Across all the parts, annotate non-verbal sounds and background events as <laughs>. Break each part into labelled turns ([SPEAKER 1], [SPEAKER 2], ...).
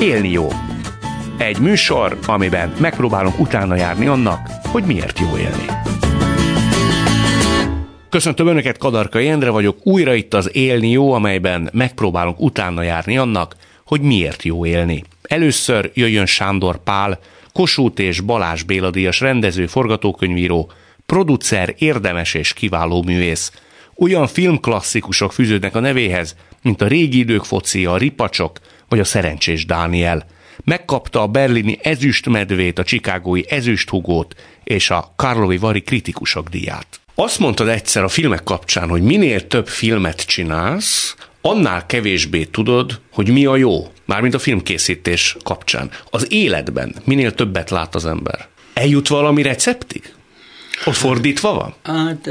[SPEAKER 1] Élni jó. Egy műsor, amiben megpróbálunk utána járni annak, hogy miért jó élni. Köszöntöm Önöket, Kadarka Endre vagyok, újra itt az Élni jó, amelyben megpróbálunk utána járni annak, hogy miért jó élni. Először jöjjön Sándor Pál, Kossuth és Balázs Béla díjas rendező, forgatókönyvíró, producer, érdemes és kiváló művész. Olyan filmklasszikusok fűződnek a nevéhez, mint a régi idők focia, a ripacsok vagy a szerencsés Dániel. Megkapta a berlini ezüstmedvét, a csikágói ezüsthugót és a Karlovi Vari kritikusok díját. Azt mondtad egyszer a filmek kapcsán, hogy minél több filmet csinálsz, annál kevésbé tudod, hogy mi a jó, mármint a filmkészítés kapcsán. Az életben minél többet lát az ember. Eljut valami receptig? Ott fordítva van?
[SPEAKER 2] Hát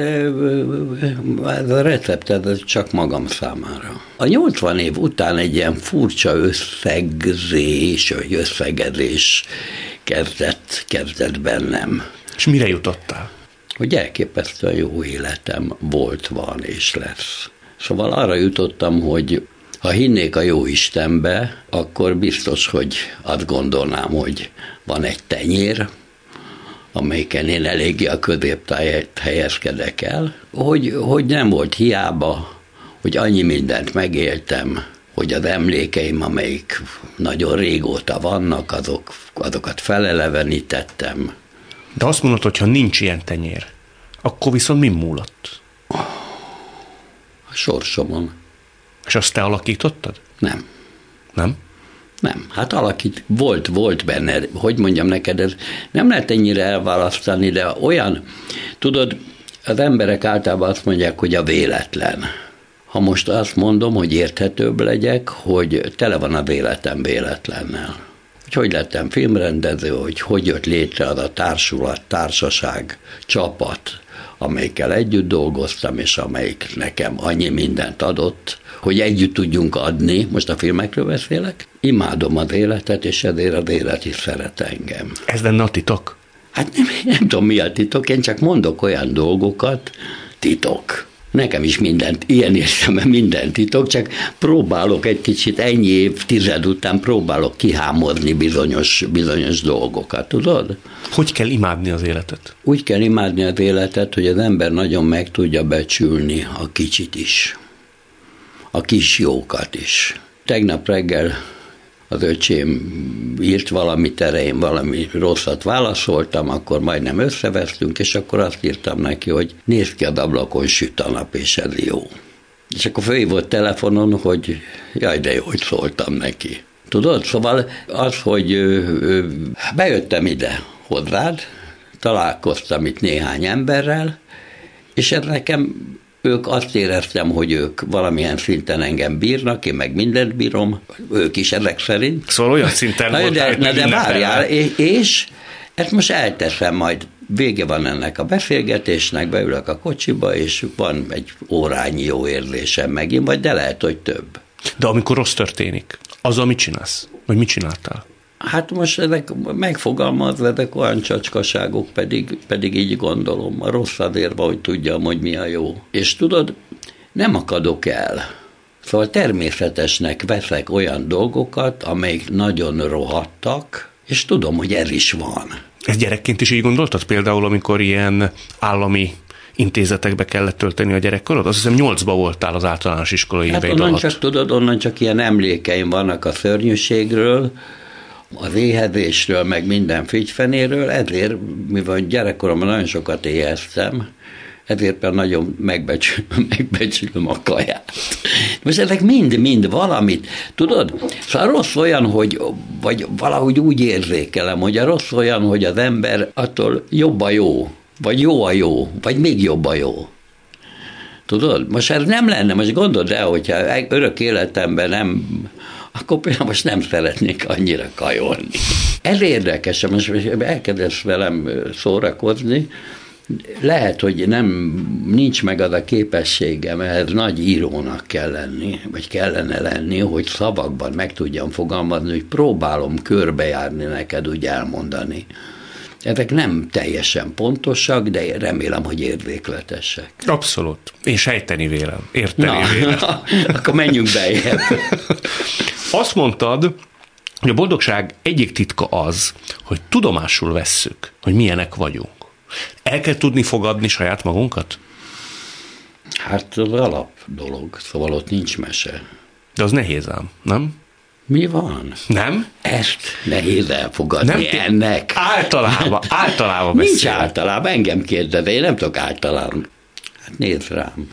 [SPEAKER 2] ez a recept ez csak magam számára. A 80 év után egy ilyen furcsa összegzés, vagy összegezés kezdett, kezdett bennem.
[SPEAKER 1] És mire jutottál?
[SPEAKER 2] Hogy elképesztően jó életem volt, van és lesz. Szóval arra jutottam, hogy ha hinnék a jó Istenbe, akkor biztos, hogy azt gondolnám, hogy van egy tenyér, amelyiken én eléggé a középtáját helyezkedek el, hogy, hogy nem volt hiába, hogy annyi mindent megéltem, hogy az emlékeim, amelyik nagyon régóta vannak, azok, azokat felelevenítettem.
[SPEAKER 1] De azt mondod, hogy ha nincs ilyen tenyér, akkor viszont mi múlott?
[SPEAKER 2] A sorsomon.
[SPEAKER 1] És azt te alakítottad?
[SPEAKER 2] Nem.
[SPEAKER 1] Nem?
[SPEAKER 2] Nem, hát alakít, volt, volt benne, hogy mondjam neked, ez nem lehet ennyire elválasztani, de olyan, tudod, az emberek általában azt mondják, hogy a véletlen. Ha most azt mondom, hogy érthetőbb legyek, hogy tele van a véletem véletlennel. Hogy hogy lettem filmrendező, hogy hogy jött létre az a társulat, társaság, csapat, amelyikkel együtt dolgoztam, és amelyik nekem annyi mindent adott, hogy együtt tudjunk adni, most a filmekről beszélek, imádom az életet, és ezért az élet is szeret engem.
[SPEAKER 1] Ez lenne a titok?
[SPEAKER 2] Hát nem, nem tudom, mi a titok, én csak mondok olyan dolgokat, titok. Nekem is mindent, ilyen értelemben minden titok, csak próbálok egy kicsit ennyi év tized után próbálok kihámozni bizonyos, bizonyos dolgokat, tudod?
[SPEAKER 1] Hogy kell imádni az életet?
[SPEAKER 2] Úgy kell imádni az életet, hogy az ember nagyon meg tudja becsülni a kicsit is. A kis jókat is. Tegnap reggel az öcsém írt valamit erre, valami rosszat válaszoltam, akkor majdnem összevesztünk, és akkor azt írtam neki, hogy nézd ki az ablakon, süt a nap, és ez jó. És akkor fölhívott telefonon, hogy jaj, de jó, hogy szóltam neki. Tudod, szóval az, hogy bejöttem ide hozzád, találkoztam itt néhány emberrel, és ez nekem ők azt éreztem, hogy ők valamilyen szinten engem bírnak, én meg mindent bírom, ők is ezek szerint.
[SPEAKER 1] Szóval olyan szinten
[SPEAKER 2] Na, de, de, de várjál, és, és ezt most elteszem majd, vége van ennek a beszélgetésnek, beülök a kocsiba, és van egy órányi jó érzésem megint, vagy de lehet, hogy több.
[SPEAKER 1] De amikor rossz történik, az, amit csinálsz? Vagy mit csináltál?
[SPEAKER 2] Hát most ezek megfogalmazva, ezek olyan csacskaságok, pedig, pedig így gondolom. A rossz azért van, hogy tudjam, hogy mi a jó. És tudod, nem akadok el. Szóval természetesnek veszek olyan dolgokat, amelyek nagyon rohadtak, és tudom, hogy ez is van.
[SPEAKER 1] Ez gyerekként is így gondoltad? Például, amikor ilyen állami intézetekbe kellett tölteni a gyerekkorod? Azt hiszem nyolcba voltál az általános iskolai hát
[SPEAKER 2] onnan
[SPEAKER 1] alatt.
[SPEAKER 2] csak tudod, onnan csak ilyen emlékeim vannak a szörnyűségről, az éhezésről, meg minden figyfenéről, ezért, mivel gyerekkoromban nagyon sokat éheztem, ezért már nagyon megbecsülöm, <laughs> megbecsülöm a kaját. Most ezek mind-mind valamit, tudod? Szóval rossz olyan, hogy, vagy valahogy úgy érzékelem, hogy a rossz olyan, hogy az ember attól jobb a jó, vagy jó a jó, vagy még jobb a jó. Tudod? Most ez nem lenne, most gondold el, hogyha örök életemben nem akkor például most nem szeretnék annyira kajolni. Ez érdekes, most elkezdesz velem szórakozni, lehet, hogy nem, nincs meg az a képességem, ehhez nagy írónak kell lenni, vagy kellene lenni, hogy szavakban meg tudjam fogalmazni, hogy próbálom körbejárni neked, úgy elmondani. Ezek nem teljesen pontosak, de remélem, hogy érzékletesek.
[SPEAKER 1] Abszolút. Én sejteni vélem, érteni Na, vélem. <laughs>
[SPEAKER 2] akkor menjünk be. <laughs>
[SPEAKER 1] Azt mondtad, hogy a boldogság egyik titka az, hogy tudomásul vesszük, hogy milyenek vagyunk. El kell tudni fogadni saját magunkat?
[SPEAKER 2] Hát az alap dolog, szóval ott nincs mese.
[SPEAKER 1] De az nehéz ám, nem?
[SPEAKER 2] Mi van?
[SPEAKER 1] Nem?
[SPEAKER 2] Ezt nehéz elfogadni
[SPEAKER 1] Nem,
[SPEAKER 2] ennek.
[SPEAKER 1] Általában, <laughs> általában
[SPEAKER 2] Nincs
[SPEAKER 1] beszél.
[SPEAKER 2] általában, engem kérdez, én nem tudok általában. Hát nézd rám.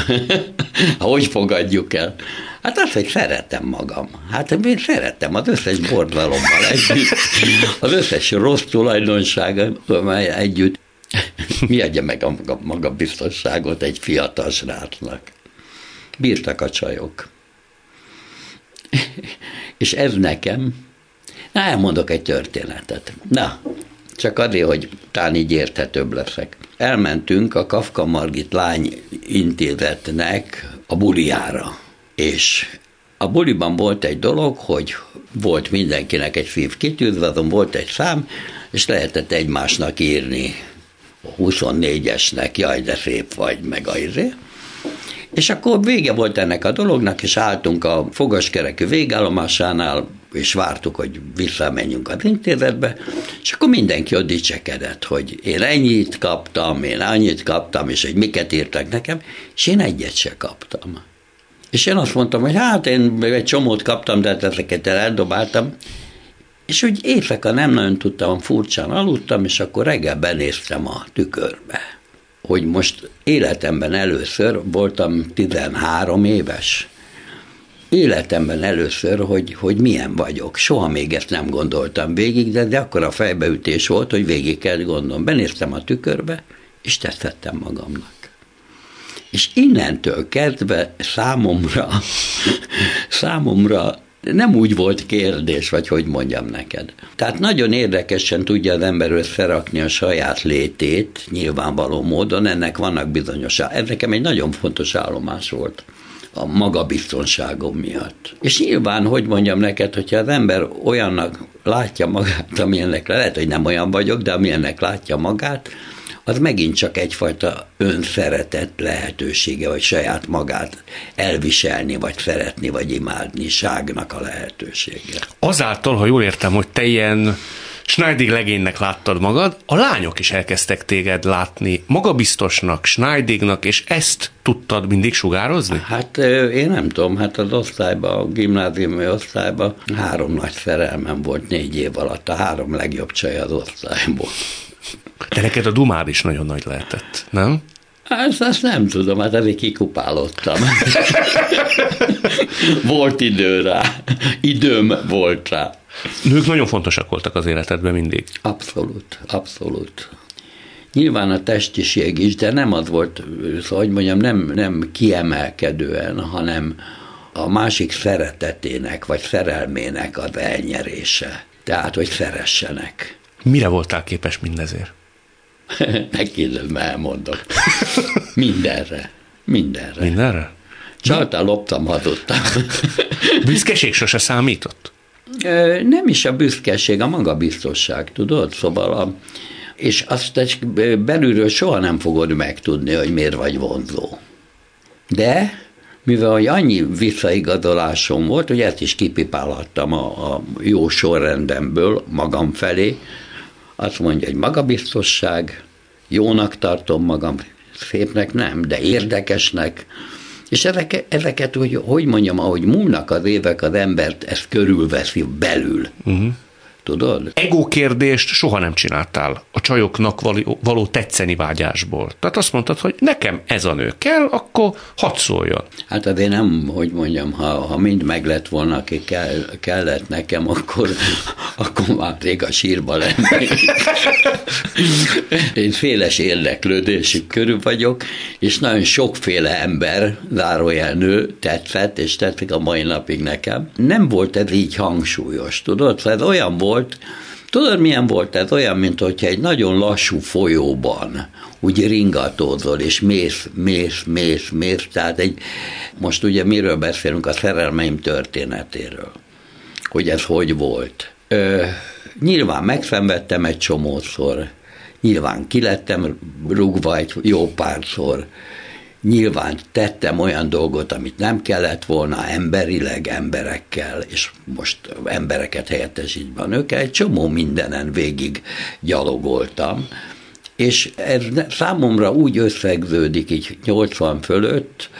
[SPEAKER 2] <laughs> hogy fogadjuk el? Hát azt, hogy szeretem magam. Hát én szeretem az összes bordalommal együtt, az összes rossz tulajdonsággal együtt. Mi adja meg a maga, magabiztosságot egy fiatal srácnak? Bírtak a csajok. És ez nekem, na elmondok egy történetet. Na, csak azért, hogy talán így érthetőbb leszek. Elmentünk a Kafka Margit lány intézetnek a buliára, és a buliban volt egy dolog, hogy volt mindenkinek egy szív kitűzve, azon volt egy szám, és lehetett egymásnak írni 24-esnek, jaj, de szép vagy, meg a izé. És akkor vége volt ennek a dolognak, és álltunk a fogaskerekű végállomásánál, és vártuk, hogy visszamenjünk az intézetbe, és akkor mindenki ott dicsekedett, hogy én ennyit kaptam, én annyit kaptam, és hogy miket írtak nekem, és én egyet se kaptam. És én azt mondtam, hogy hát én egy csomót kaptam, de hát ezeket eldobáltam, és úgy éjszaka nem nagyon tudtam, furcsán aludtam, és akkor reggel benéztem a tükörbe hogy most életemben először voltam 13 éves. Életemben először, hogy, hogy milyen vagyok. Soha még ezt nem gondoltam végig, de, de akkor a fejbeütés volt, hogy végig kell gondolom. Benéztem a tükörbe, és tetszettem magamnak. És innentől kezdve számomra, <laughs> számomra nem úgy volt kérdés, vagy hogy mondjam neked. Tehát nagyon érdekesen tudja az ember összerakni a saját létét, nyilvánvaló módon, ennek vannak bizonyos, ez nekem egy nagyon fontos állomás volt a magabiztonságom miatt. És nyilván, hogy mondjam neked, hogyha az ember olyannak látja magát, amilyennek lehet, hogy nem olyan vagyok, de amilyennek látja magát, az megint csak egyfajta önszeretet lehetősége, vagy saját magát elviselni, vagy szeretni, vagy imádni ságnak a lehetősége.
[SPEAKER 1] Azáltal, ha jól értem, hogy te ilyen Schneidig legénynek láttad magad, a lányok is elkezdtek téged látni magabiztosnak, Schneidignak, és ezt tudtad mindig sugározni?
[SPEAKER 2] Hát én nem tudom, hát az osztályban, a gimnáziumi osztályban három nagy szerelmem volt négy év alatt, a három legjobb csaj az osztályból.
[SPEAKER 1] De neked a dumád is nagyon nagy lehetett, nem?
[SPEAKER 2] Ezt, azt nem tudom, hát elég kikupálottam. <laughs> volt idő rá. Időm volt rá.
[SPEAKER 1] Nők nagyon fontosak voltak az életedben mindig.
[SPEAKER 2] Abszolút, abszolút. Nyilván a testiség is, de nem az volt, szóval, hogy mondjam, nem, nem kiemelkedően, hanem a másik szeretetének, vagy szerelmének az elnyerése. Tehát, hogy szeressenek.
[SPEAKER 1] Mire voltál képes mindezért? <laughs>
[SPEAKER 2] Megkérdezem, elmondok. Mindenre. Mindenre.
[SPEAKER 1] Mindenre?
[SPEAKER 2] Csaltál, loptam, hazudtam.
[SPEAKER 1] Büszkeség sose számított?
[SPEAKER 2] Nem is a büszkeség, a magabiztosság, tudod? Szóval a, és azt belülről soha nem fogod megtudni, hogy miért vagy vonzó. De mivel hogy annyi visszaigazolásom volt, hogy ezt is kipipálhattam a, a jó sorrendemből magam felé, azt mondja, hogy magabiztosság, jónak tartom magam, szépnek nem, de érdekesnek, és ezeket, ezeket hogy, hogy mondjam, ahogy múlnak az évek, az embert ezt körülveszi belül. Uh-huh. Tudod?
[SPEAKER 1] Ego kérdést soha nem csináltál a csajoknak való, való tetszeni vágyásból. Tehát azt mondtad, hogy nekem ez a nő kell, akkor hadd szóljon.
[SPEAKER 2] Hát azért nem, hogy mondjam, ha, ha mind meg lett volna, aki kell, kellett nekem, akkor, akkor már rég a sírba lennék. <laughs> Én féles érdeklődésű körül vagyok, és nagyon sokféle ember, zárójel nő, tetszett, és tetszik a mai napig nekem. Nem volt ez így hangsúlyos, tudod? Szóval ez olyan volt, volt. Tudod, milyen volt ez? Olyan, mint hogyha egy nagyon lassú folyóban úgy ringatózol, és mész, mész, mész, mész. Tehát egy, most ugye miről beszélünk? A szerelmeim történetéről. Hogy ez hogy volt. Ö, nyilván megszenvedtem egy csomószor, nyilván kilettem rúgva egy jó párszor, Nyilván tettem olyan dolgot, amit nem kellett volna emberileg, emberekkel, és most embereket helyettesítve a nőkkel, egy csomó mindenen végig gyalogoltam, és ez számomra úgy összegződik így 80 fölött,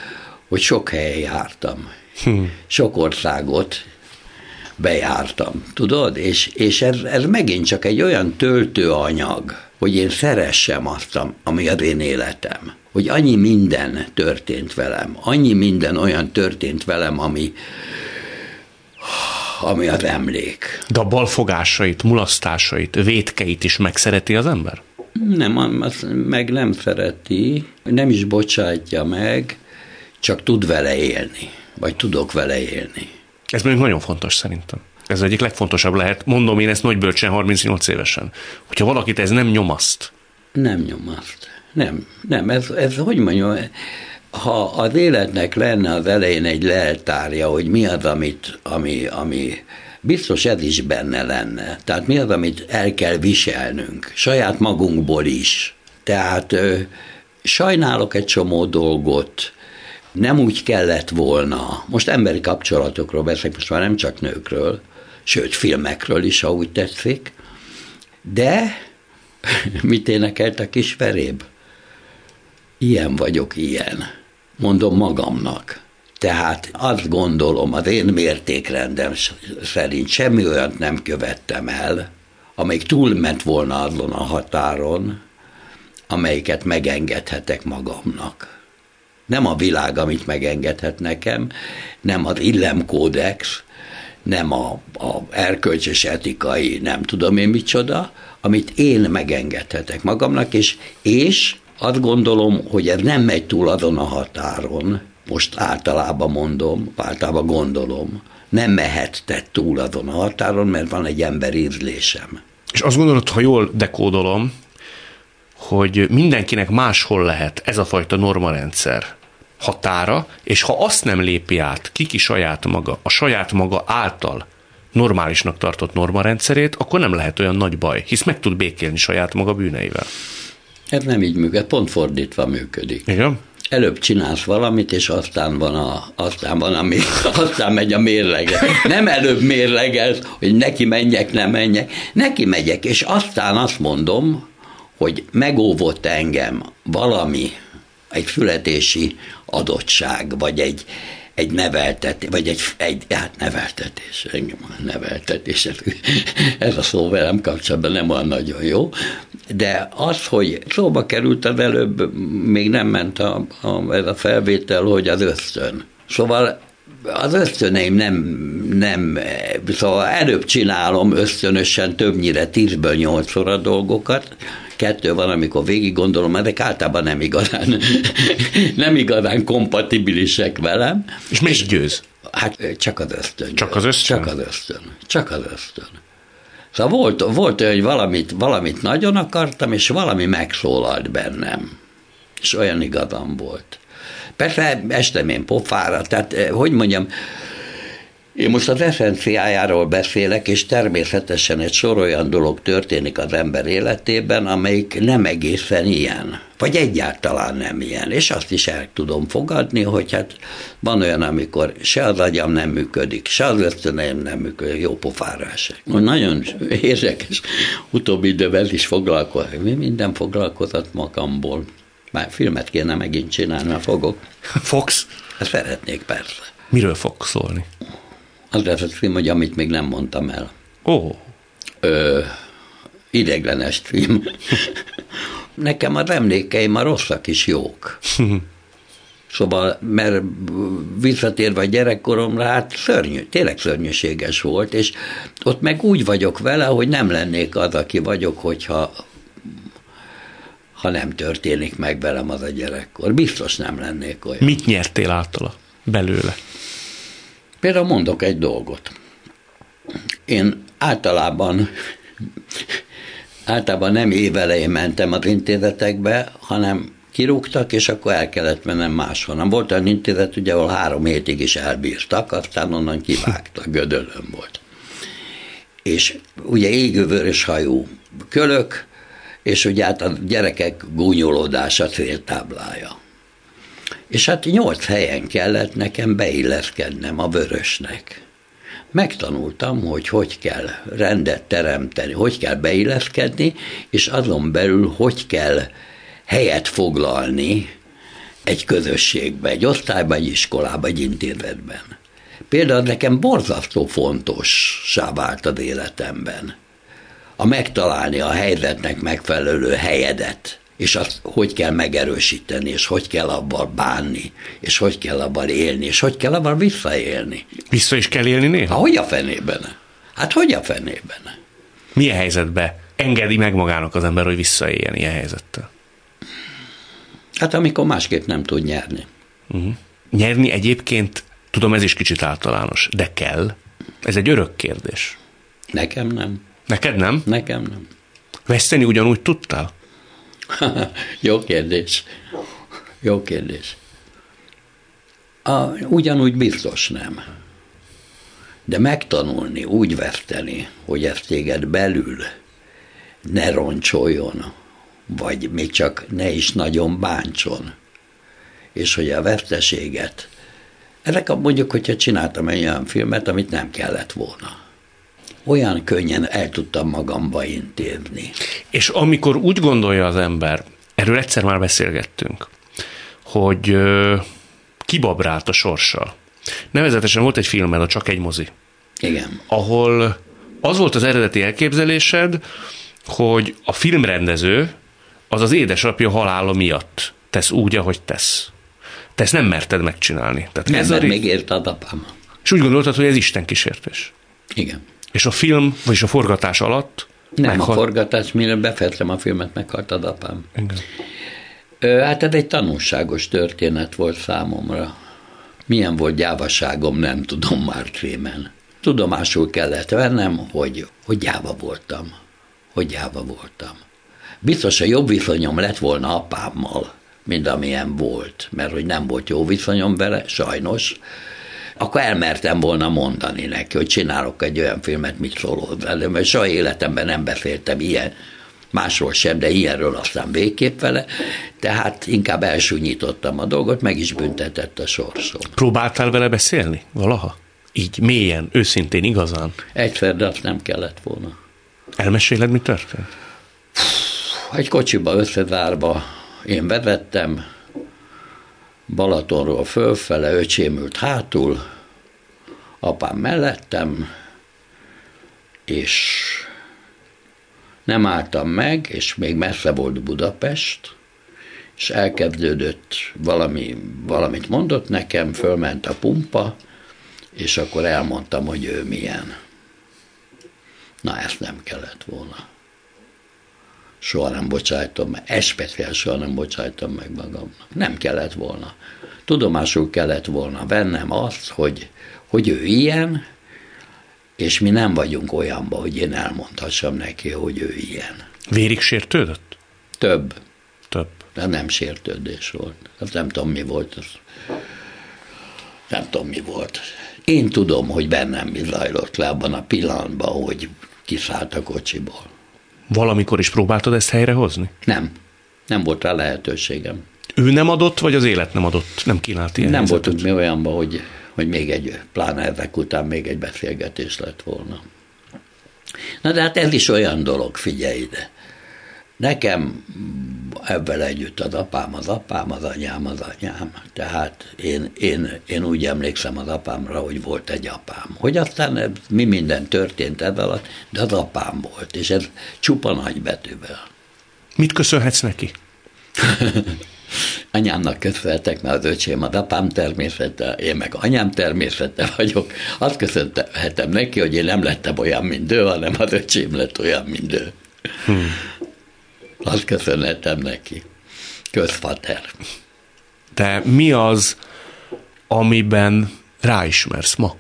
[SPEAKER 2] hogy sok helyen jártam. Hm. Sok országot bejártam, tudod? És, és ez, ez megint csak egy olyan töltőanyag, hogy én szeressem azt, ami az én életem. Hogy annyi minden történt velem, annyi minden olyan történt velem, ami, ami az emlék.
[SPEAKER 1] De a balfogásait, mulasztásait, vétkeit is megszereti az ember?
[SPEAKER 2] Nem, azt meg nem szereti, nem is bocsátja meg, csak tud vele élni, vagy tudok vele élni.
[SPEAKER 1] Ez mondjuk nagyon fontos szerintem. Ez egyik legfontosabb lehet, mondom én ezt nagybölcsen 38 évesen, hogyha valakit ez nem nyomaszt.
[SPEAKER 2] Nem nyomaszt. Nem, nem, ez, ez hogy mondjam, ha az életnek lenne az elején egy leltárja, hogy mi az, amit, ami, ami biztos ez is benne lenne. Tehát mi az, amit el kell viselnünk, saját magunkból is. Tehát ö, sajnálok egy csomó dolgot, nem úgy kellett volna. Most emberi kapcsolatokról beszélek, most már nem csak nőkről, sőt filmekről is, ha úgy tetszik. De <laughs> mit énekelt a kis veréb? Ilyen vagyok, ilyen. Mondom magamnak. Tehát azt gondolom, az én mértékrendem szerint semmi olyat nem követtem el, amelyik túlment volna azon a határon, amelyiket megengedhetek magamnak. Nem a világ, amit megengedhet nekem, nem az illemkódex, nem a, a erkölcsös etikai, nem tudom én micsoda, amit én megengedhetek magamnak, és, és azt gondolom, hogy ez nem megy túl azon a határon, most általában mondom, általában gondolom, nem mehet te túl azon a határon, mert van egy ember ízlésem.
[SPEAKER 1] És azt gondolod, ha jól dekódolom, hogy mindenkinek máshol lehet ez a fajta normarendszer határa, és ha azt nem lépi át kiki saját maga, a saját maga által normálisnak tartott normarendszerét, akkor nem lehet olyan nagy baj, hisz meg tud békélni saját maga bűneivel.
[SPEAKER 2] Ez nem így működik, pont fordítva működik.
[SPEAKER 1] Igen?
[SPEAKER 2] előbb csinálsz valamit, és aztán van, a, aztán van a, <laughs> aztán megy a mérlege. Nem előbb mérlegez, hogy neki menjek, nem menjek. Neki megyek, és aztán azt mondom, hogy megóvott engem valami, egy születési adottság, vagy egy, egy neveltetés, vagy egy, egy hát neveltetés, engem a neveltetés, ez, a szó velem kapcsolatban nem olyan nagyon jó, de az, hogy szóba került az előbb, még nem ment a, a, ez a felvétel, hogy az ösztön. Szóval az ösztöneim nem, nem, szóval előbb csinálom ösztönösen többnyire tízből nyolcszor a dolgokat, kettő van, amikor végig gondolom, ezek általában nem igazán, <laughs> nem igazán kompatibilisek velem.
[SPEAKER 1] És mi is győz?
[SPEAKER 2] Hát csak az ösztön.
[SPEAKER 1] Csak az ösztön?
[SPEAKER 2] Csak az ösztön. Csak az ösztön. Szóval volt, volt olyan, hogy valamit, valamit nagyon akartam, és valami megszólalt bennem. És olyan igazam volt. Persze estem én pofára, tehát eh, hogy mondjam, én most az eszenciájáról beszélek, és természetesen egy sor olyan dolog történik az ember életében, amelyik nem egészen ilyen, vagy egyáltalán nem ilyen, és azt is el tudom fogadni, hogy hát van olyan, amikor se az agyam nem működik, se az ösztöneim nem működik, jó pofára se. Nagyon érdekes, utóbbi időben is foglalkozik, mi minden foglalkozott magamból. Már filmet kéne megint csinálni, mert fogok.
[SPEAKER 1] Fogsz?
[SPEAKER 2] Ezt szeretnék persze.
[SPEAKER 1] Miről fogsz szólni?
[SPEAKER 2] Az lesz a film, hogy amit még nem mondtam el.
[SPEAKER 1] Ó. Oh.
[SPEAKER 2] Ö, ideglenes film. <laughs> Nekem az emlékeim a rosszak is jók. <laughs> Szóval, mert visszatérve a gyerekkoromra, hát szörnyű, tényleg szörnyűséges volt, és ott meg úgy vagyok vele, hogy nem lennék az, aki vagyok, hogyha ha nem történik meg velem az a gyerekkor. Biztos nem lennék olyan.
[SPEAKER 1] Mit nyertél általa belőle?
[SPEAKER 2] Például mondok egy dolgot. Én általában általában nem évelején mentem az intézetekbe, hanem kirúgtak, és akkor el kellett mennem máshonnan. Volt olyan intézet, ugye, ahol három hétig is elbírtak, aztán onnan kivágtak, gödölön volt. És ugye égővörös hajú kölök, és ugye hát a gyerekek gúnyolódása céltáblája. És hát nyolc helyen kellett nekem beilleszkednem a vörösnek. Megtanultam, hogy hogy kell rendet teremteni, hogy kell beilleszkedni, és azon belül hogy kell helyet foglalni egy közösségbe, egy osztályban, egy iskolában, egy intézetben. Például nekem borzasztó fontossá vált az életemben. A megtalálni a helyzetnek megfelelő helyedet, és azt hogy kell megerősíteni, és hogy kell abban bánni, és hogy kell abban élni, és hogy kell abban visszaélni.
[SPEAKER 1] Vissza is kell élni néha?
[SPEAKER 2] Ha, hogy a fenében? Hát hogy a fenében?
[SPEAKER 1] Milyen helyzetbe engedi meg magának az ember, hogy visszaéljen ilyen helyzettel?
[SPEAKER 2] Hát amikor másképp nem tud nyerni.
[SPEAKER 1] Uh-huh. Nyerni egyébként, tudom, ez is kicsit általános, de kell. Ez egy örök kérdés.
[SPEAKER 2] Nekem nem.
[SPEAKER 1] Neked nem?
[SPEAKER 2] Nekem nem.
[SPEAKER 1] Veszteni ugyanúgy tudtál? <laughs>
[SPEAKER 2] Jó kérdés. Jó kérdés. A, ugyanúgy biztos nem. De megtanulni, úgy veszteni, hogy ezt téged belül ne roncsoljon, vagy még csak ne is nagyon bántson, és hogy a veszteséget, ezek a, mondjuk, hogyha csináltam egy olyan filmet, amit nem kellett volna. Olyan könnyen el tudtam magamba intézni.
[SPEAKER 1] És amikor úgy gondolja az ember, erről egyszer már beszélgettünk, hogy ö, kibabrált a sorssal. Nevezetesen volt egy filmed, a Csak egy mozi.
[SPEAKER 2] Igen.
[SPEAKER 1] Ahol az volt az eredeti elképzelésed, hogy a filmrendező az az édesapja halála miatt tesz úgy, ahogy tesz. Te ezt nem merted megcsinálni.
[SPEAKER 2] Tehát nem, ez mert a... még ért a apám.
[SPEAKER 1] És úgy gondoltad, hogy ez Isten kísértés.
[SPEAKER 2] Igen.
[SPEAKER 1] És a film, vagyis a forgatás alatt
[SPEAKER 2] nem meghalt... a forgatás, mire befejeztem a filmet, meghalt a apám.
[SPEAKER 1] Igen.
[SPEAKER 2] Hát ez egy tanulságos történet volt számomra. Milyen volt gyávaságom, nem tudom már trémen. Tudomásul kellett vennem, hogy, hogy gyáva voltam. Hogy gyáva voltam. Biztos, a jobb viszonyom lett volna apámmal, mint amilyen volt, mert hogy nem volt jó viszonyom vele, sajnos, akkor elmertem volna mondani neki, hogy csinálok egy olyan filmet, mit szólod vele, mert soha életemben nem beszéltem ilyen, másról sem, de ilyenről aztán végképp vele, tehát inkább elsúnyítottam a dolgot, meg is büntetett a sorsom.
[SPEAKER 1] Próbáltál vele beszélni valaha? Így mélyen, őszintén, igazán?
[SPEAKER 2] Egyszer, de azt nem kellett volna.
[SPEAKER 1] Elmeséled, mi történt?
[SPEAKER 2] Egy kocsiba összezárva én vezettem, Balatonról fölfele, öcsém ült hátul, apám mellettem, és nem álltam meg, és még messze volt Budapest, és elkezdődött valami, valamit mondott nekem, fölment a pumpa, és akkor elmondtam, hogy ő milyen. Na, ezt nem kellett volna soha nem bocsájtom meg, especiál soha nem bocsájtom meg magamnak. Nem kellett volna. Tudomásul kellett volna vennem azt, hogy, hogy ő ilyen, és mi nem vagyunk olyanban, hogy én elmondhassam neki, hogy ő ilyen.
[SPEAKER 1] Vérig sértődött?
[SPEAKER 2] Több.
[SPEAKER 1] Több.
[SPEAKER 2] De nem sértődés volt. Hát nem tudom, mi volt. Az. Nem tudom, mi volt. Én tudom, hogy bennem mi zajlott le abban a pillanatban, hogy kiszállt a kocsiból.
[SPEAKER 1] Valamikor is próbáltad ezt helyrehozni?
[SPEAKER 2] Nem. Nem volt rá lehetőségem.
[SPEAKER 1] Ő nem adott, vagy az élet nem adott? Nem kínált ilyen
[SPEAKER 2] Nem helyzetet? voltunk mi olyanban, hogy, hogy még egy, pláne ezek után még egy beszélgetés lett volna. Na de hát ez is olyan dolog, figyelj ide. Nekem ebben együtt az apám az apám, az anyám az anyám. Tehát én, én, én úgy emlékszem az apámra, hogy volt egy apám. Hogy aztán mi minden történt ez alatt, de az apám volt, és ez csupa nagy betűvel.
[SPEAKER 1] Mit köszönhetsz neki? <laughs>
[SPEAKER 2] Anyámnak köszönhetek, mert az öcsém az apám természete, én meg anyám természete vagyok. Azt köszönhetem neki, hogy én nem lettem olyan, mint ő, hanem az öcsém lett olyan, mint ő. Hmm. Azt köszönhetem neki. Közfater.
[SPEAKER 1] De mi az, amiben ráismersz ma?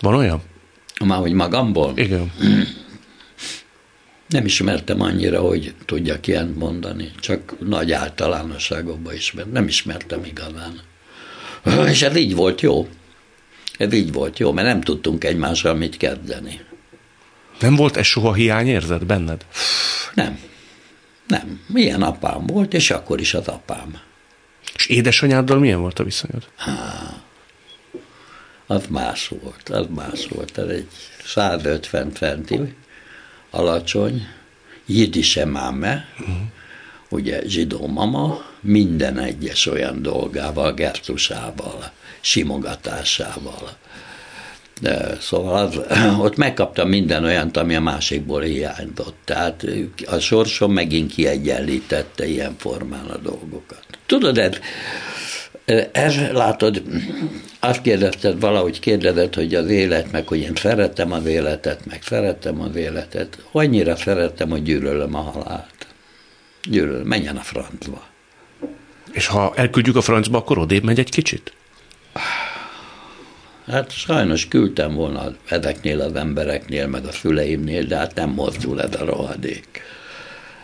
[SPEAKER 1] Van olyan?
[SPEAKER 2] Már hogy magamból?
[SPEAKER 1] Igen.
[SPEAKER 2] Nem ismertem annyira, hogy tudjak ilyen mondani, csak nagy általánosságokban ismertem. Nem ismertem igazán. És ez így volt jó. Ez így volt jó, mert nem tudtunk egymással mit kezdeni.
[SPEAKER 1] Nem volt ez soha hiányérzet benned?
[SPEAKER 2] Nem. Nem, milyen apám volt, és akkor is az apám.
[SPEAKER 1] És édesanyáddal milyen volt a viszonyod?
[SPEAKER 2] Az más volt, az más volt. Ez egy 150 centi, alacsony, jidise máme, uh-huh. ugye zsidó mama, minden egyes olyan dolgával, gertusával, simogatásával. Szóval <clears throat> ott megkaptam minden olyant, ami a másikból hiányzott. Tehát a sorsom megint kiegyenlítette ilyen formán a dolgokat. Tudod, ez, ez látod, azt kérdezted, valahogy kérdezed, hogy az élet, meg hogy én szeretem az életet, meg szeretem az életet. Annyira szeretem, hogy gyűlölöm a halált. Gyűlölöm, menjen a francba.
[SPEAKER 1] És ha elküldjük a francba, akkor odébb megy egy kicsit?
[SPEAKER 2] Hát sajnos küldtem volna ezeknél az embereknél, meg a szüleimnél, de hát nem mozdul ez a rohadék.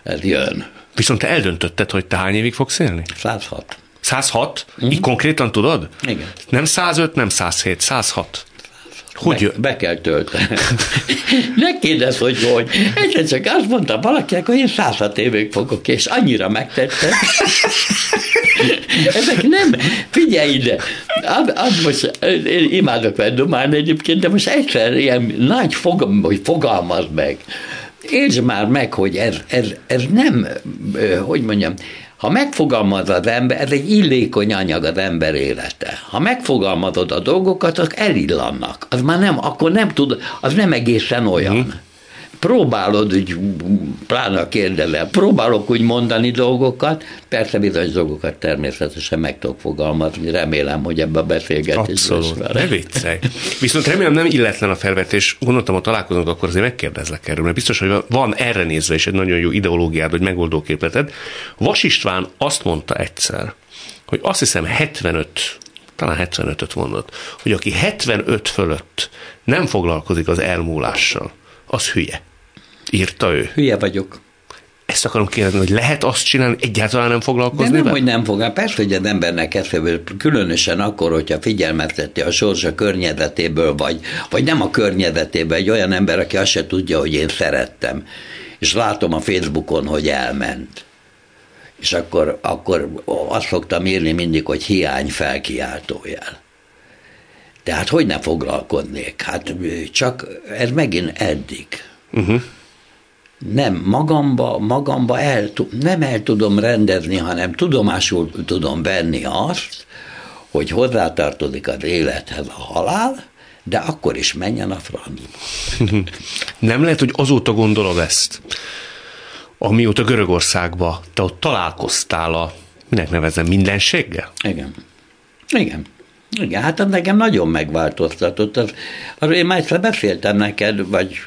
[SPEAKER 2] Ez jön.
[SPEAKER 1] Viszont te eldöntötted, hogy te hány évig fogsz élni?
[SPEAKER 2] 106.
[SPEAKER 1] 106? Mm. Így konkrétan tudod?
[SPEAKER 2] Igen.
[SPEAKER 1] Nem 105, nem 107, 106. Hogy
[SPEAKER 2] be, be kell tölteni. <laughs> ne kérdezz, hogy hogy. Egyszer csak azt mondta valakinek, hogy én 106 évig fogok, és annyira megtettem. <laughs> Ezek nem, figyelj ide, ad, ad most, én imádok dumálni egyébként, de most egyszer ilyen nagy fogam, hogy fogalmaz meg. Értsd már meg, hogy ez, ez, ez nem, hogy mondjam, ha megfogalmaz az ember, ez egy illékony anyag az ember élete. Ha megfogalmazod a dolgokat, azok elillannak. Az már nem, akkor nem tud, az nem egészen olyan. Mm próbálod, úgy, pláne a próbálok úgy mondani dolgokat, persze bizonyos dolgokat természetesen meg tudok fogalmazni, remélem, hogy ebbe a beszélgetés
[SPEAKER 1] Abszolút, ne viccelj. Viszont remélem nem illetlen a felvetés, gondoltam, ha találkozunk, akkor azért megkérdezlek erről, mert biztos, hogy van erre nézve is egy nagyon jó ideológiád, vagy megoldó képleted. Vas István azt mondta egyszer, hogy azt hiszem 75 talán 75-öt mondott, hogy aki 75 fölött nem foglalkozik az elmúlással, az hülye. Írta ő.
[SPEAKER 2] Hülye vagyok.
[SPEAKER 1] Ezt akarom kérdezni, hogy lehet azt csinálni, egyáltalán nem foglalkozni
[SPEAKER 2] De nem,
[SPEAKER 1] vele?
[SPEAKER 2] hogy nem fog. Persze, hogy az embernek eszéből, különösen akkor, hogyha figyelmezteti a sorsa környezetéből, vagy, vagy nem a környezetéből, egy olyan ember, aki azt se tudja, hogy én szerettem, és látom a Facebookon, hogy elment. És akkor, akkor azt szoktam írni mindig, hogy hiány felkiáltójel. Tehát hogy ne foglalkoznék? Hát csak ez megint eddig. Uh-huh nem magamba, magamba el, nem el tudom rendezni, hanem tudomásul tudom venni azt, hogy hozzátartozik az élethez a halál, de akkor is menjen a francba. <laughs>
[SPEAKER 1] Nem lehet, hogy azóta gondolod ezt, amióta Görögországba te ott találkoztál a, minek nevezem, mindenséggel?
[SPEAKER 2] Igen. Igen. Igen, hát az nekem nagyon megváltoztatott. Az, arról én már egyszer beszéltem neked, vagy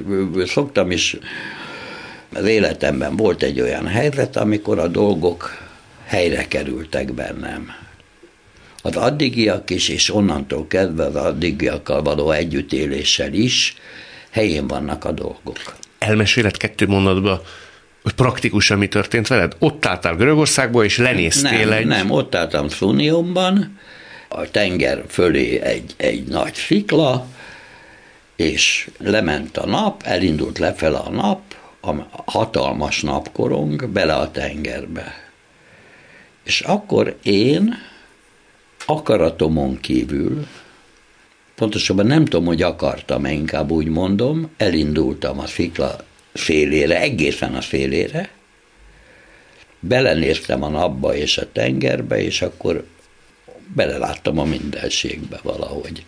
[SPEAKER 2] szoktam is az életemben volt egy olyan helyzet, amikor a dolgok helyre kerültek bennem. Az addigiak is, és onnantól kezdve az addigiakkal való együttéléssel is helyén vannak a dolgok.
[SPEAKER 1] Elmeséled kettő mondatba, hogy praktikusan mi történt veled? Ott álltál Görögországba, és lenéztél
[SPEAKER 2] nem,
[SPEAKER 1] egy...
[SPEAKER 2] Nem, ott álltam Szuniumban, a tenger fölé egy, egy nagy szikla, és lement a nap, elindult lefele a nap, a hatalmas napkorong bele a tengerbe. És akkor én akaratomon kívül, pontosabban nem tudom, hogy akartam, inkább úgy mondom, elindultam a szikla szélére, egészen a szélére, belenéztem a napba és a tengerbe, és akkor beleláttam a mindenségbe valahogy.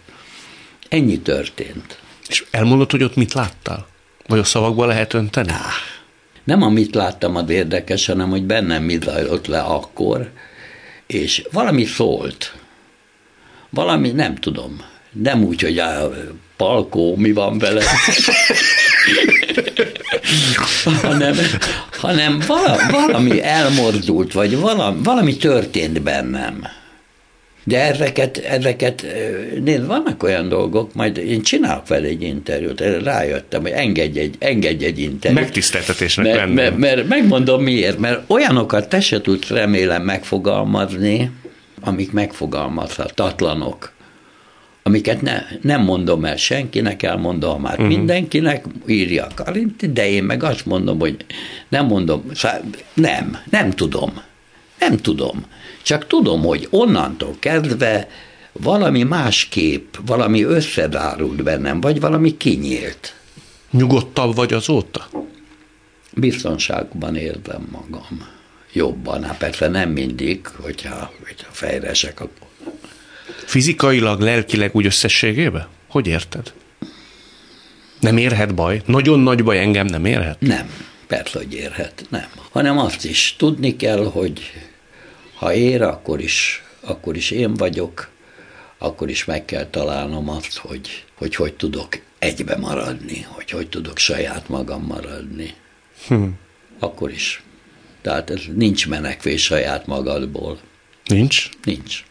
[SPEAKER 2] Ennyi történt.
[SPEAKER 1] És elmondod, hogy ott mit láttál? Vagy a szavakba lehet önteni?
[SPEAKER 2] Nem amit láttam az érdekes, hanem hogy bennem mi zajlott le akkor, és valami szólt. Valami, nem tudom. Nem úgy, hogy a palkó, mi van vele. <laughs> hanem, hanem valami elmozdult, vagy valami, valami történt bennem. De ezeket, ezeket, nézd, vannak olyan dolgok, majd én csinálok fel egy interjút, rájöttem, hogy engedj egy, engedj egy interjút.
[SPEAKER 1] Megtiszteltetésnek
[SPEAKER 2] mert,
[SPEAKER 1] lenni.
[SPEAKER 2] Mert, mert, megmondom miért, mert olyanokat te se tudsz remélem megfogalmazni, amik megfogalmazhatatlanok amiket ne, nem mondom el senkinek, elmondom már uh-huh. mindenkinek, írja Karinti, de én meg azt mondom, hogy nem mondom, nem, nem tudom. Nem tudom. Csak tudom, hogy onnantól kezdve valami másképp, valami összedárult bennem, vagy valami kinyílt.
[SPEAKER 1] Nyugodtabb vagy azóta?
[SPEAKER 2] Biztonságban érzem magam. Jobban. Hát persze nem mindig, hogyha, hogyha fejresek, akkor
[SPEAKER 1] Fizikailag, lelkileg úgy összességében? Hogy érted? Nem érhet baj? Nagyon nagy baj engem nem érhet?
[SPEAKER 2] Nem, persze, hogy érhet, nem. Hanem azt is tudni kell, hogy ha ér, akkor is, akkor is én vagyok, akkor is meg kell találnom azt, hogy hogy, hogy tudok egybe maradni, hogy hogy tudok saját magam maradni. Hm. Akkor is. Tehát ez nincs menekvés saját magadból.
[SPEAKER 1] Nincs?
[SPEAKER 2] Nincs.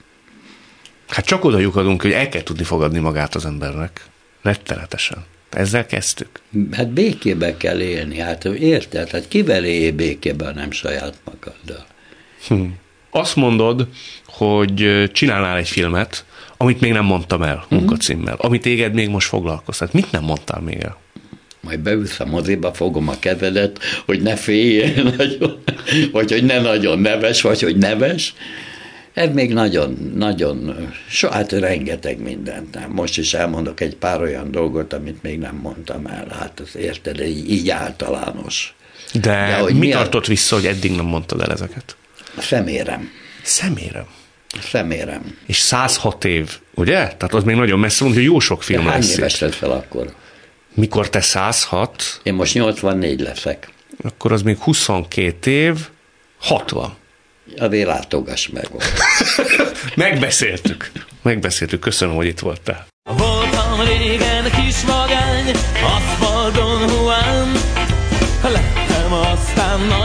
[SPEAKER 1] Hát csak oda lyukadunk, hogy el kell tudni fogadni magát az embernek. Rettenetesen. Ezzel kezdtük.
[SPEAKER 2] Hát békébe kell élni, hát érted? Hát kivel élj békében, nem saját magaddal.
[SPEAKER 1] Hm. Azt mondod, hogy csinálnál egy filmet, amit még nem mondtam el mhm. munkacímmel, mm. amit téged még most foglalkoztat. Mit nem mondtál még el?
[SPEAKER 2] Majd beülsz a moziba, fogom a kezedet, hogy ne féljél <laughs> nagyon, vagy hogy ne nagyon neves, vagy hogy neves, ez még nagyon, nagyon, so, hát rengeteg mindent. Most is elmondok egy pár olyan dolgot, amit még nem mondtam el. Hát az érted, így, így általános.
[SPEAKER 1] De, De hogy mi, mi tartott vissza, hogy eddig nem mondtad el ezeket?
[SPEAKER 2] Szemérem.
[SPEAKER 1] Szemérem?
[SPEAKER 2] Szemérem.
[SPEAKER 1] És 106 év, ugye? Tehát az még nagyon messze van, hogy jó sok film
[SPEAKER 2] De hány lesz éves lett fel akkor?
[SPEAKER 1] Mikor te 106?
[SPEAKER 2] Én most 84 leszek.
[SPEAKER 1] Akkor az még 22 év, 60.
[SPEAKER 2] Azért látogass meg. <laughs>
[SPEAKER 1] Megbeszéltük. Megbeszéltük. Köszönöm, hogy itt voltál.
[SPEAKER 3] Voltam régen kis magány, aszfalton huán, lettem aztán nagy